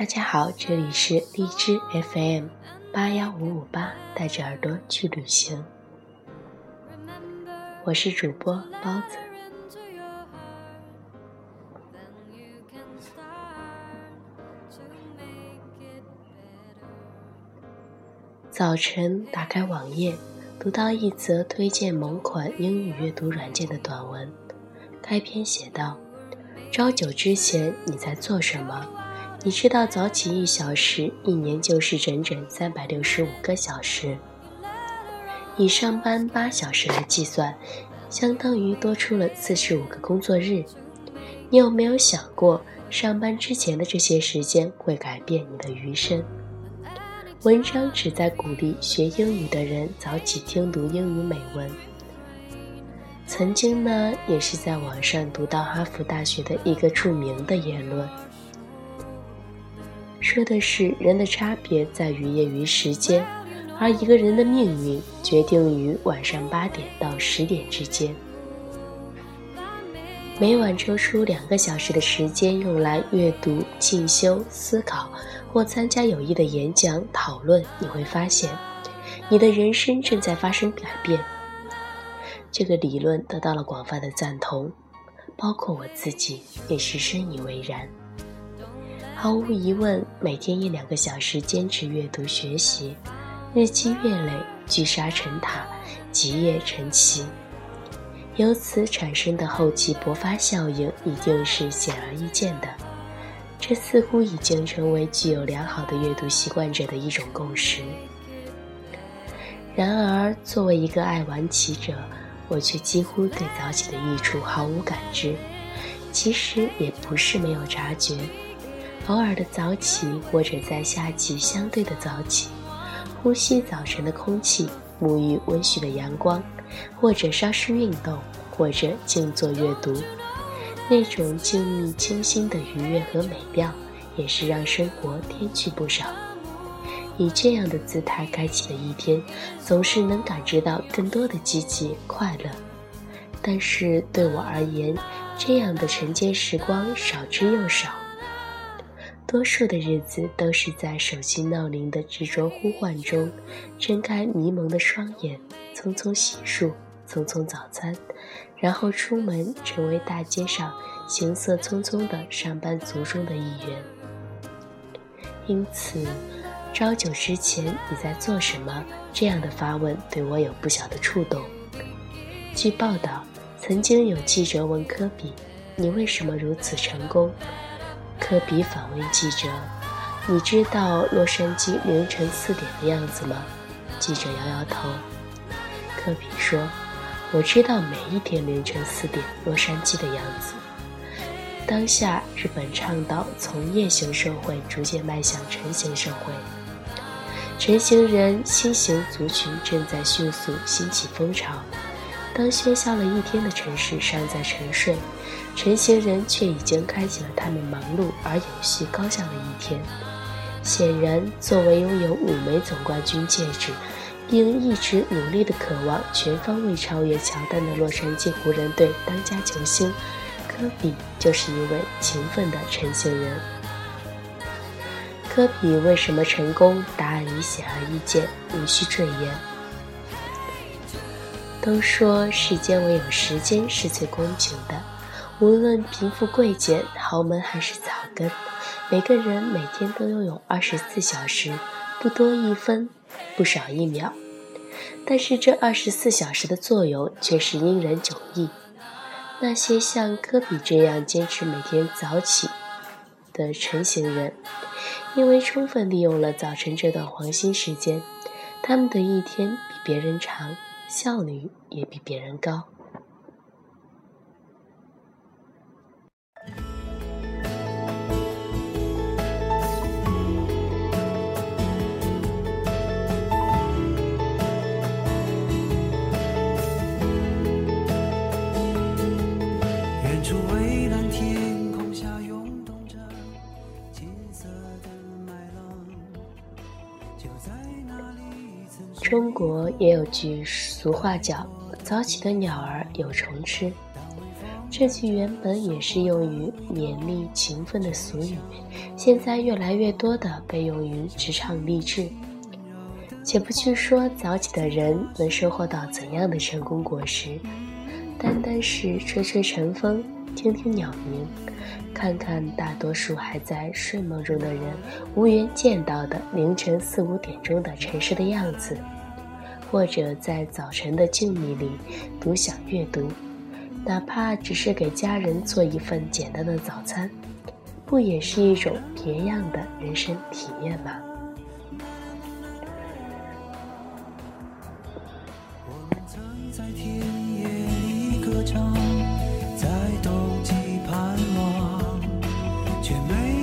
大家好，这里是荔枝 FM 八幺五五八，带着耳朵去旅行。我是主播包子。早晨打开网页，读到一则推荐某款英语阅读软件的短文，开篇写道：“朝九之前你在做什么？”你知道早起一小时，一年就是整整三百六十五个小时。以上班八小时来计算，相当于多出了四十五个工作日。你有没有想过，上班之前的这些时间会改变你的余生？文章旨在鼓励学英语的人早起听读英语美文。曾经呢，也是在网上读到哈佛大学的一个著名的言论。说的是人的差别在于业余时间，而一个人的命运决定于晚上八点到十点之间。每晚抽出两个小时的时间用来阅读、进修、思考或参加有益的演讲、讨论，你会发现，你的人生正在发生改变。这个理论得到了广泛的赞同，包括我自己也是深以为然。毫无疑问，每天一两个小时坚持阅读学习，日积月累，聚沙成塔，集腋成荠，由此产生的厚积薄发效应一定是显而易见的。这似乎已经成为具有良好的阅读习惯者的一种共识。然而，作为一个爱晚起者，我却几乎对早起的益处毫无感知。其实也不是没有察觉。偶尔的早起，或者在夏季相对的早起，呼吸早晨的空气，沐浴温煦的阳光，或者稍事运动，或者静坐阅读，那种静谧清新的愉悦和美妙，也是让生活添趣不少。以这样的姿态开启的一天，总是能感知到更多的积极快乐。但是对我而言，这样的晨间时光少之又少。多数的日子都是在手机闹铃的执着呼唤中，睁开迷蒙的双眼，匆匆洗漱，匆匆早餐，然后出门，成为大街上行色匆匆的上班族中的一员。因此，朝九之前你在做什么？这样的发问对我有不小的触动。据报道，曾经有记者问科比：“你为什么如此成功？”科比反问记者：“你知道洛杉矶凌晨四点的样子吗？”记者摇摇头。科比说：“我知道每一天凌晨四点洛杉矶的样子。”当下，日本倡导从夜行社会逐渐迈向晨型社会，晨型人新型族群正在迅速兴起风潮。当喧嚣了一天的城市尚在沉睡。晨行人却已经开启了他们忙碌而有序高效的一天。显然，作为拥有五枚总冠军戒指，并一直努力的渴望全方位超越乔丹的洛杉矶湖人队当家球星，科比就是一位勤奋的晨行人。科比为什么成功？答案已显而易见，无需赘言。都说世间唯有时间是最公平的。无论贫富贵贱、豪门还是草根，每个人每天都拥有二十四小时，不多一分，不少一秒。但是这二十四小时的作用却是因人迥异。那些像科比这样坚持每天早起的晨行人，因为充分利用了早晨这段黄金时间，他们的一天比别人长，效率也比别人高。远处蔚蓝天空下涌动着金色的麦浪就在那里中国也有句俗话叫“早起的鸟儿有虫吃”。这句原本也是用于勉励勤奋的俗语，现在越来越多的被用于职场励志。且不去说早起的人能收获到怎样的成功果实，单单是吹吹晨风，听听鸟鸣，看看大多数还在睡梦中的人无缘见到的凌晨四五点钟的城市的样子，或者在早晨的静谧里独享阅读，哪怕只是给家人做一份简单的早餐，不也是一种别样的人生体验吗？也没